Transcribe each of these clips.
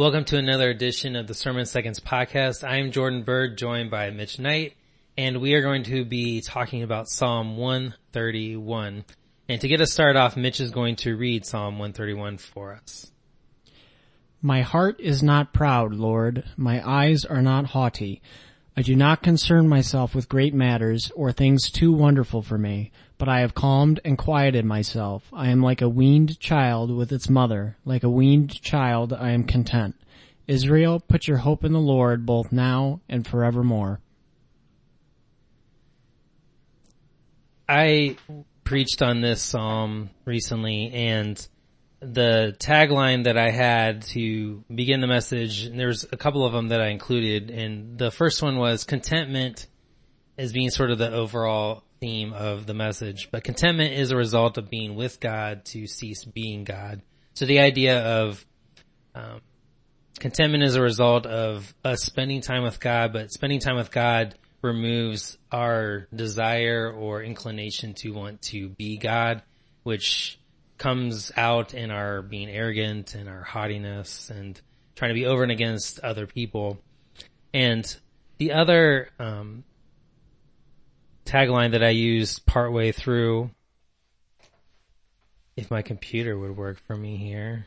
Welcome to another edition of the Sermon Seconds podcast. I am Jordan Bird, joined by Mitch Knight, and we are going to be talking about Psalm 131. And to get us started off, Mitch is going to read Psalm 131 for us. My heart is not proud, Lord. My eyes are not haughty. I do not concern myself with great matters or things too wonderful for me, but I have calmed and quieted myself. I am like a weaned child with its mother. Like a weaned child, I am content. Israel, put your hope in the Lord both now and forevermore. I preached on this psalm recently and the tagline that I had to begin the message, and there's a couple of them that I included, and the first one was contentment as being sort of the overall theme of the message, but contentment is a result of being with God to cease being God. So the idea of um, contentment is a result of us spending time with God, but spending time with God removes our desire or inclination to want to be God, which comes out in our being arrogant and our haughtiness and trying to be over and against other people. And the other um, tagline that I used partway through, if my computer would work for me here.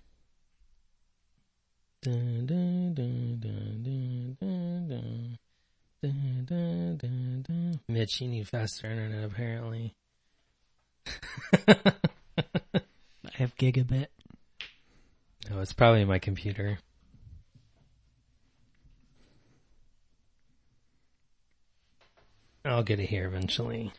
Dun, dun, dun, Mitch, you need faster internet apparently. I have gigabit. No, it's probably my computer. I'll get it here eventually.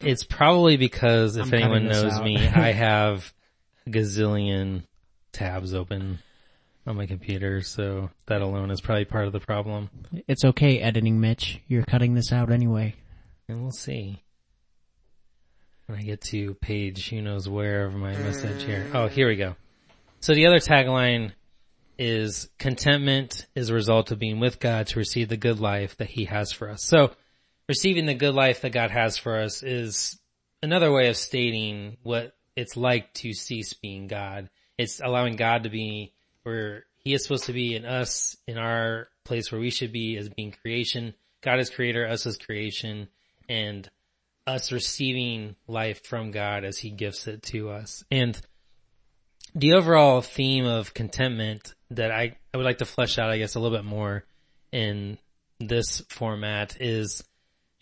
It's probably because if I'm anyone knows out. me, I have a gazillion tabs open on my computer, so that alone is probably part of the problem. It's okay, editing Mitch. You're cutting this out anyway. And we'll see. When I get to page who knows where of my message here. Mm. Oh, here we go. So the other tagline is contentment is a result of being with God to receive the good life that he has for us. So receiving the good life that God has for us is another way of stating what it's like to cease being God. It's allowing God to be where he is supposed to be in us, in our place where we should be as being creation. God is creator, us as creation, and us receiving life from God as he gifts it to us. And the overall theme of contentment that I, I would like to flesh out, I guess, a little bit more in this format is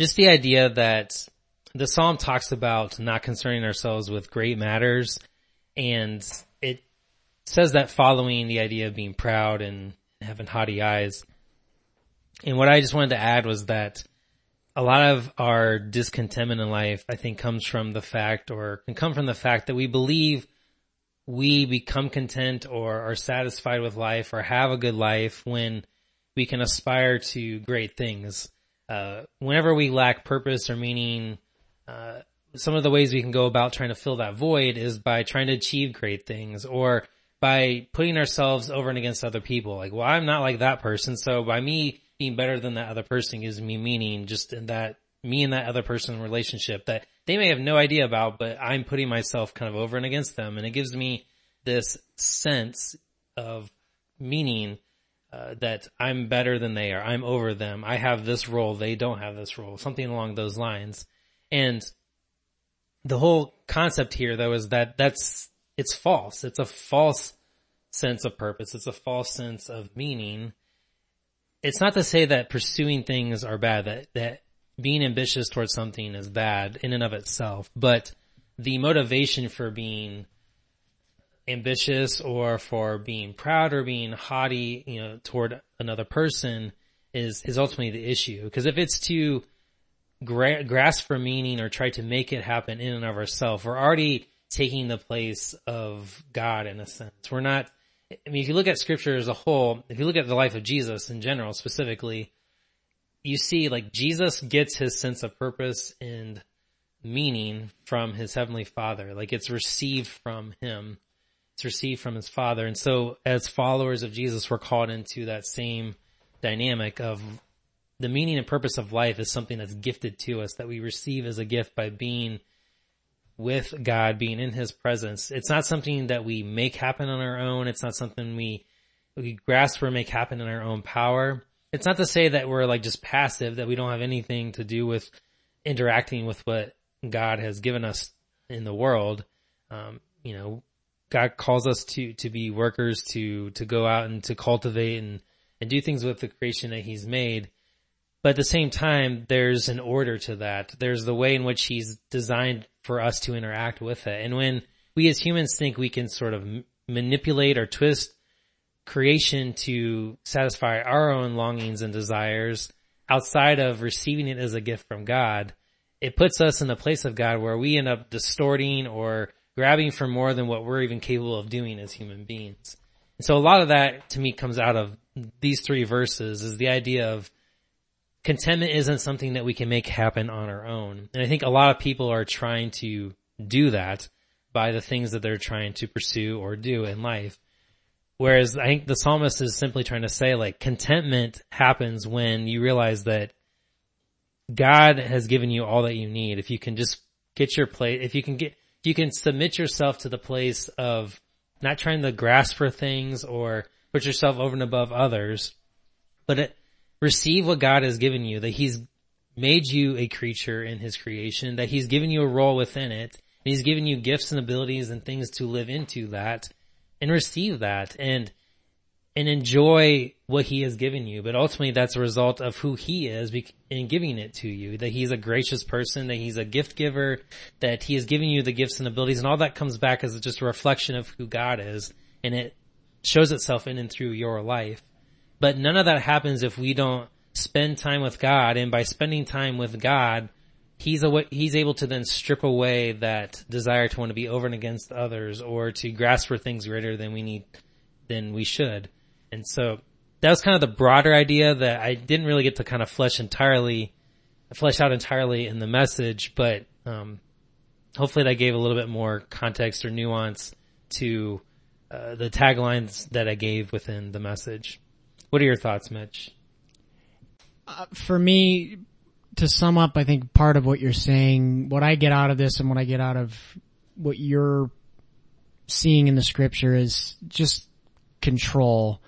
just the idea that the psalm talks about not concerning ourselves with great matters and it says that following the idea of being proud and having haughty eyes. And what I just wanted to add was that a lot of our discontentment in life, I think comes from the fact or can come from the fact that we believe we become content or are satisfied with life or have a good life when we can aspire to great things. Uh, whenever we lack purpose or meaning, uh, some of the ways we can go about trying to fill that void is by trying to achieve great things or by putting ourselves over and against other people. Like, well, I'm not like that person. So by me being better than that other person gives me meaning just in that me and that other person relationship that they may have no idea about, but I'm putting myself kind of over and against them. And it gives me this sense of meaning uh, that I'm better than they are. I'm over them. I have this role. They don't have this role. Something along those lines. And the whole concept here though is that that's, it's false. It's a false sense of purpose. It's a false sense of meaning. It's not to say that pursuing things are bad, that, that being ambitious towards something is bad in and of itself, but the motivation for being ambitious or for being proud or being haughty, you know, toward another person is, is ultimately the issue. Because if it's to gra- grasp for meaning or try to make it happen in and of ourselves, we're already taking the place of God in a sense. We're not, I mean, if you look at scripture as a whole, if you look at the life of Jesus in general specifically, you see like Jesus gets his sense of purpose and meaning from his heavenly father. Like it's received from him. It's received from his father. And so as followers of Jesus, we're called into that same dynamic of the meaning and purpose of life is something that's gifted to us that we receive as a gift by being with God, being in his presence. It's not something that we make happen on our own. It's not something we, we grasp or make happen in our own power. It's not to say that we're like just passive, that we don't have anything to do with interacting with what God has given us in the world. Um, you know, God calls us to, to be workers, to, to go out and to cultivate and, and do things with the creation that he's made. But at the same time, there's an order to that. There's the way in which he's designed for us to interact with it. And when we as humans think we can sort of manipulate or twist creation to satisfy our own longings and desires outside of receiving it as a gift from God, it puts us in the place of God where we end up distorting or grabbing for more than what we're even capable of doing as human beings. And so a lot of that to me comes out of these three verses is the idea of contentment isn't something that we can make happen on our own. And I think a lot of people are trying to do that by the things that they're trying to pursue or do in life. Whereas I think the psalmist is simply trying to say like contentment happens when you realize that God has given you all that you need. If you can just get your place, if you can get, if you can submit yourself to the place of not trying to grasp for things or put yourself over and above others, but it, receive what God has given you, that He's made you a creature in His creation, that He's given you a role within it, and He's given you gifts and abilities and things to live into that, and receive that, and and enjoy what he has given you. But ultimately that's a result of who he is in giving it to you, that he's a gracious person, that he's a gift giver, that he has given you the gifts and abilities and all that comes back as just a reflection of who God is and it shows itself in and through your life. But none of that happens if we don't spend time with God and by spending time with God, he's a, he's able to then strip away that desire to want to be over and against others or to grasp for things greater than we need, than we should. And so that was kind of the broader idea that I didn't really get to kind of flesh entirely, flesh out entirely in the message, but, um, hopefully that gave a little bit more context or nuance to, uh, the taglines that I gave within the message. What are your thoughts, Mitch? Uh, for me, to sum up, I think part of what you're saying, what I get out of this and what I get out of what you're seeing in the scripture is just control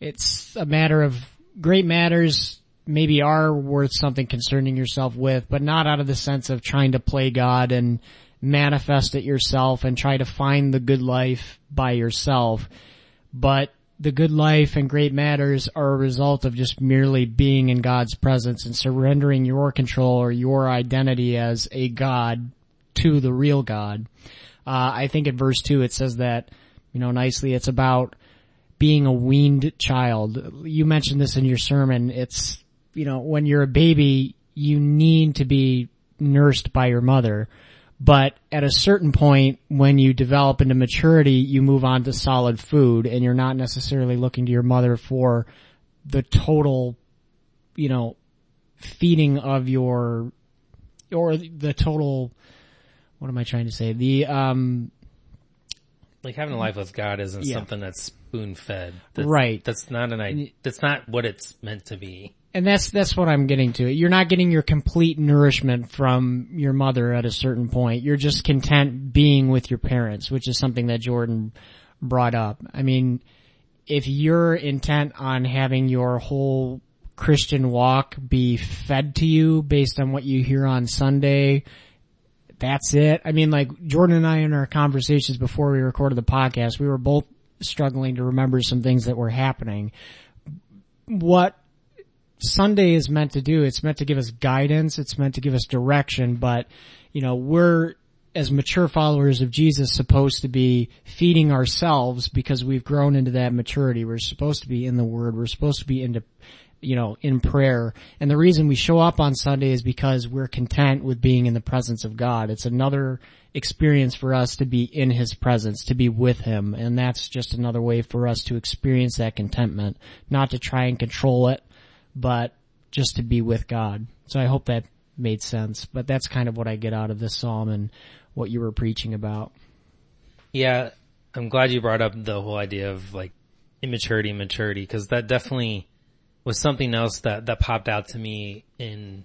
it's a matter of great matters maybe are worth something concerning yourself with, but not out of the sense of trying to play God and manifest it yourself and try to find the good life by yourself. But the good life and great matters are a result of just merely being in God's presence and surrendering your control or your identity as a God to the real God. Uh, I think in verse two it says that, you know, nicely it's about being a weaned child. You mentioned this in your sermon. It's, you know, when you're a baby, you need to be nursed by your mother. But at a certain point, when you develop into maturity, you move on to solid food and you're not necessarily looking to your mother for the total, you know, feeding of your, or the total, what am I trying to say? The, um, like having a life with God isn't Yeah. something that's spoon fed. Right. That's not an idea. That's not what it's meant to be. And that's, that's what I'm getting to. You're not getting your complete nourishment from your mother at a certain point. You're just content being with your parents, which is something that Jordan brought up. I mean, if you're intent on having your whole Christian walk be fed to you based on what you hear on Sunday, that's it. I mean, like Jordan and I in our conversations before we recorded the podcast, we were both struggling to remember some things that were happening. What Sunday is meant to do, it's meant to give us guidance, it's meant to give us direction, but, you know, we're, as mature followers of Jesus, supposed to be feeding ourselves because we've grown into that maturity. We're supposed to be in the Word, we're supposed to be into, you know, in prayer. And the reason we show up on Sunday is because we're content with being in the presence of God. It's another experience for us to be in His presence, to be with Him. And that's just another way for us to experience that contentment, not to try and control it, but just to be with God. So I hope that made sense, but that's kind of what I get out of this psalm and what you were preaching about. Yeah, I'm glad you brought up the whole idea of like immaturity maturity because that definitely was something else that, that popped out to me in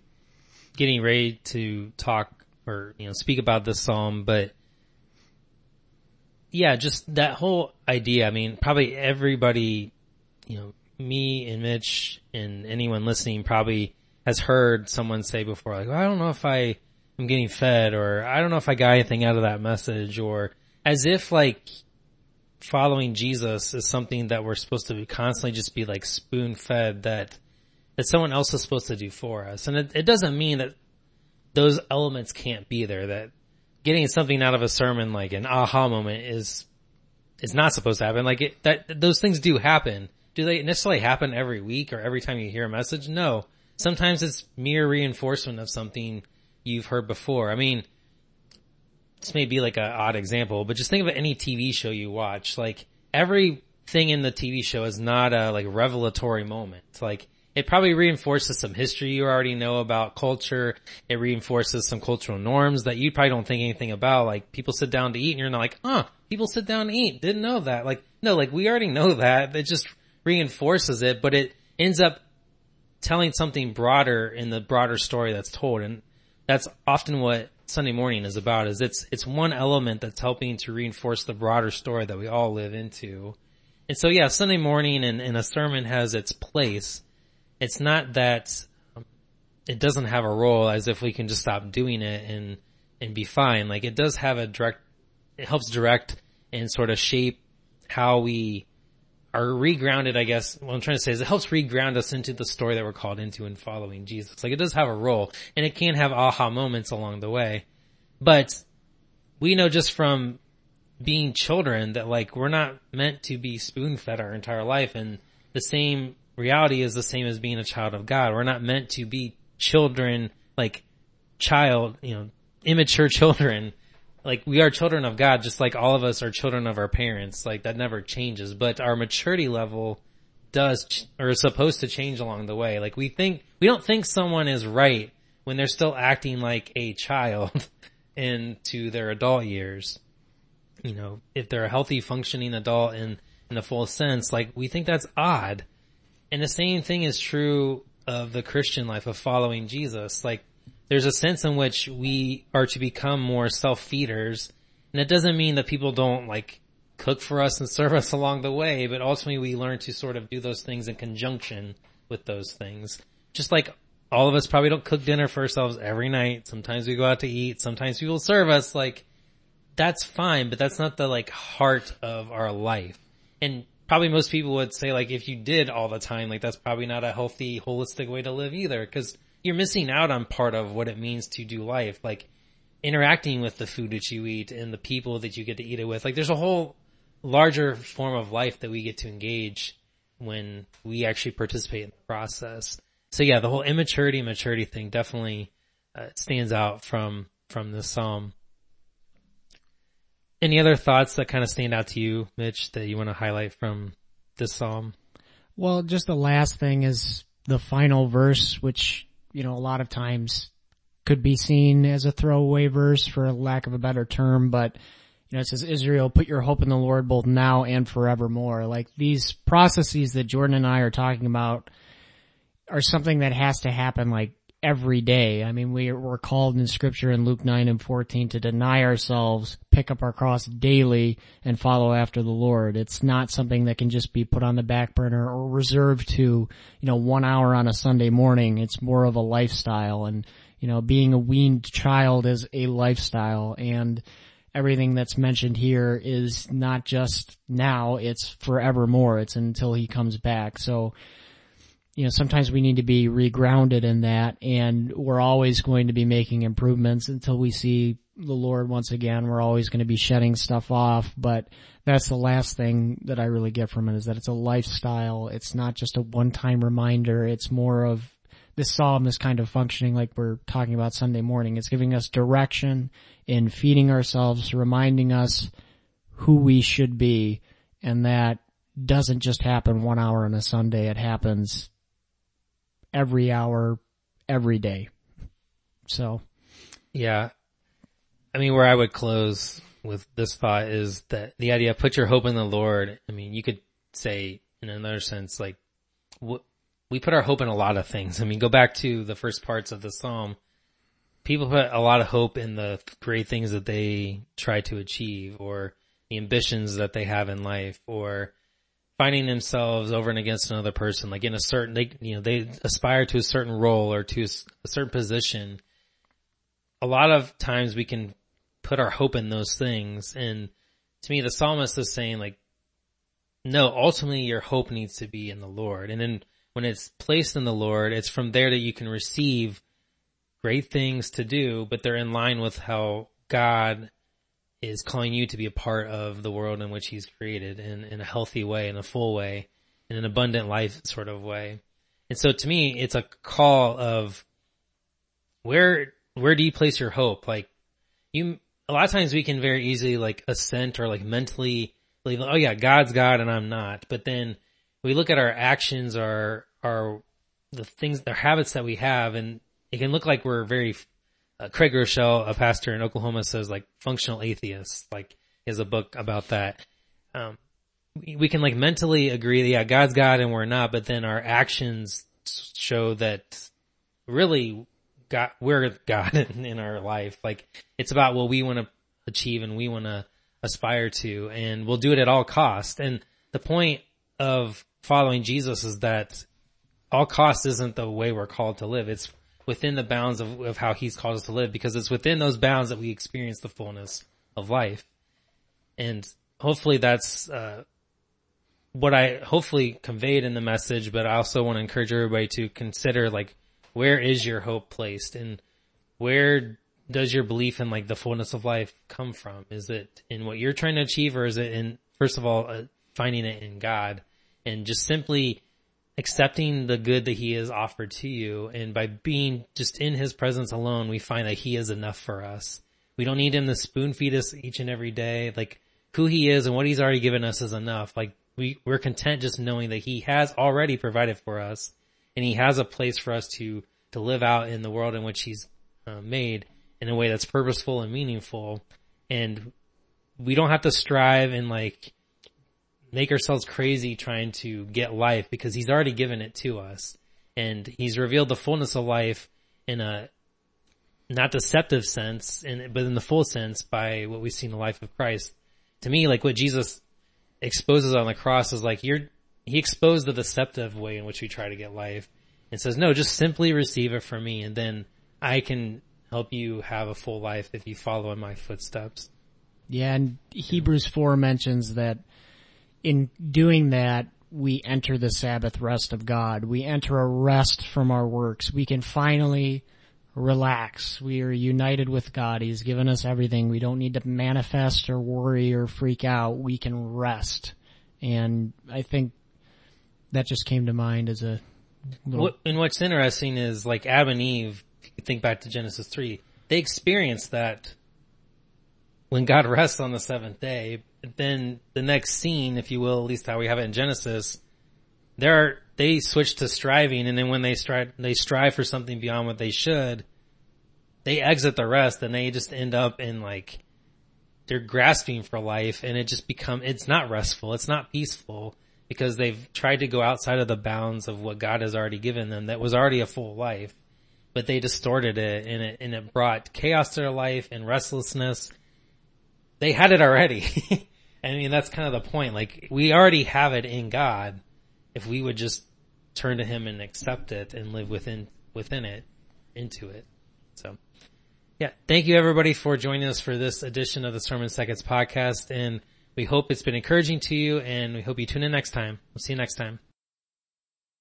getting ready to talk or, you know, speak about this psalm, but yeah, just that whole idea. I mean, probably everybody, you know, me and Mitch and anyone listening probably has heard someone say before, like, well, I don't know if I am getting fed or I don't know if I got anything out of that message or as if like following Jesus is something that we're supposed to constantly just be like spoon fed that, that someone else is supposed to do for us. And it, it doesn't mean that those elements can't be there, that getting something out of a sermon like an aha moment is, is not supposed to happen. Like it, that, those things do happen. Do they necessarily happen every week or every time you hear a message? No. Sometimes it's mere reinforcement of something you've heard before. I mean, this may be like an odd example, but just think of any TV show you watch. Like everything in the TV show is not a like revelatory moment. Like it probably reinforces some history you already know about culture. It reinforces some cultural norms that you probably don't think anything about. Like people sit down to eat and you're not like, huh, people sit down to eat. Didn't know that. Like, no, like we already know that. It just reinforces it, but it ends up telling something broader in the broader story that's told. And that's often what Sunday morning is about is it's, it's one element that's helping to reinforce the broader story that we all live into. And so yeah, Sunday morning and, and a sermon has its place. It's not that um, it doesn't have a role as if we can just stop doing it and, and be fine. Like it does have a direct, it helps direct and sort of shape how we are regrounded, I guess, what I'm trying to say is it helps reground us into the story that we're called into in following Jesus. Like it does have a role and it can have aha moments along the way, but we know just from being children that like we're not meant to be spoon fed our entire life and the same reality is the same as being a child of God. We're not meant to be children, like child, you know, immature children like we are children of God, just like all of us are children of our parents. Like that never changes, but our maturity level does ch- or is supposed to change along the way. Like we think, we don't think someone is right when they're still acting like a child into their adult years. You know, if they're a healthy functioning adult in, in the full sense, like we think that's odd. And the same thing is true of the Christian life of following Jesus. Like there's a sense in which we are to become more self-feeders. And it doesn't mean that people don't like cook for us and serve us along the way, but ultimately we learn to sort of do those things in conjunction with those things. Just like all of us probably don't cook dinner for ourselves every night. Sometimes we go out to eat. Sometimes people serve us. Like, that's fine, but that's not the like heart of our life. And probably most people would say like if you did all the time, like that's probably not a healthy, holistic way to live either. Cause you're missing out on part of what it means to do life, like interacting with the food that you eat and the people that you get to eat it with. Like there's a whole larger form of life that we get to engage when we actually participate in the process. So yeah, the whole immaturity and maturity thing definitely uh, stands out from from this psalm. Any other thoughts that kind of stand out to you, Mitch, that you want to highlight from this psalm? Well, just the last thing is the final verse, which you know, a lot of times could be seen as a throwaway verse for lack of a better term, but you know, it says, Israel, put your hope in the Lord both now and forevermore. Like these processes that Jordan and I are talking about are something that has to happen like every day. I mean, we were called in scripture in Luke 9 and 14 to deny ourselves, pick up our cross daily and follow after the Lord. It's not something that can just be put on the back burner or reserved to, you know, one hour on a Sunday morning. It's more of a lifestyle and, you know, being a weaned child is a lifestyle and everything that's mentioned here is not just now, it's forevermore. It's until he comes back. So, you know, sometimes we need to be regrounded in that and we're always going to be making improvements until we see the Lord once again. We're always going to be shedding stuff off, but that's the last thing that I really get from it is that it's a lifestyle. It's not just a one-time reminder. It's more of this psalm is kind of functioning like we're talking about Sunday morning. It's giving us direction in feeding ourselves, reminding us who we should be and that doesn't just happen one hour on a Sunday. It happens every hour, every day. So. Yeah. I mean, where I would close with this thought is that the idea, of put your hope in the Lord. I mean, you could say in another sense, like, we put our hope in a lot of things. I mean, go back to the first parts of the Psalm. People put a lot of hope in the great things that they try to achieve or the ambitions that they have in life or finding themselves over and against another person, like in a certain, they, you know, they aspire to a certain role or to a certain position. A lot of times we can put our hope in those things. And to me, the psalmist is saying like, no, ultimately your hope needs to be in the Lord. And then when it's placed in the Lord, it's from there that you can receive great things to do, but they're in line with how God is calling you to be a part of the world in which he's created in, in a healthy way, in a full way, in an abundant life sort of way. And so to me, it's a call of where, where do you place your hope? Like you, a lot of times we can very easily like assent or like mentally believe, oh yeah, God's God and I'm not. But then we look at our actions, our, our, the things, the habits that we have and it can look like we're very uh, Craig Groeschel, a pastor in Oklahoma, says like functional atheists. Like, he has a book about that. Um, we, we can like mentally agree that yeah, God's God and we're not, but then our actions show that really God, we're God in, in our life. Like, it's about what we want to achieve and we want to aspire to, and we'll do it at all cost. And the point of following Jesus is that all cost isn't the way we're called to live. It's within the bounds of, of how he's called us to live because it's within those bounds that we experience the fullness of life. And hopefully that's, uh, what I hopefully conveyed in the message, but I also want to encourage everybody to consider like, where is your hope placed and where does your belief in like the fullness of life come from? Is it in what you're trying to achieve or is it in, first of all, uh, finding it in God and just simply accepting the good that he has offered to you. And by being just in his presence alone, we find that he is enough for us. We don't need him to spoon feed us each and every day. Like who he is and what he's already given us is enough. Like we, we're content just knowing that he has already provided for us and he has a place for us to, to live out in the world in which he's uh, made in a way that's purposeful and meaningful. And we don't have to strive and like make ourselves crazy trying to get life because he's already given it to us. And he's revealed the fullness of life in a not deceptive sense, and but in the full sense by what we see in the life of Christ. To me, like what Jesus exposes on the cross is like you're he exposed the deceptive way in which we try to get life and says, no, just simply receive it from me and then I can help you have a full life if you follow in my footsteps. Yeah, and Hebrews 4 mentions that in doing that, we enter the Sabbath rest of God. We enter a rest from our works. We can finally relax. We are united with God. He's given us everything. We don't need to manifest or worry or freak out. We can rest. And I think that just came to mind as a little... And what's interesting is like Adam and Eve, think back to Genesis 3, they experienced that when God rests on the seventh day, then the next scene, if you will, at least how we have it in Genesis, there they switch to striving, and then when they strive, they strive for something beyond what they should. They exit the rest, and they just end up in like they're grasping for life, and it just become it's not restful, it's not peaceful because they've tried to go outside of the bounds of what God has already given them. That was already a full life, but they distorted it, and it and it brought chaos to their life and restlessness. They had it already. I mean, that's kind of the point. Like, we already have it in God. If we would just turn to Him and accept it and live within, within it, into it. So, yeah. Thank you everybody for joining us for this edition of the Sermon Seconds podcast. And we hope it's been encouraging to you and we hope you tune in next time. We'll see you next time.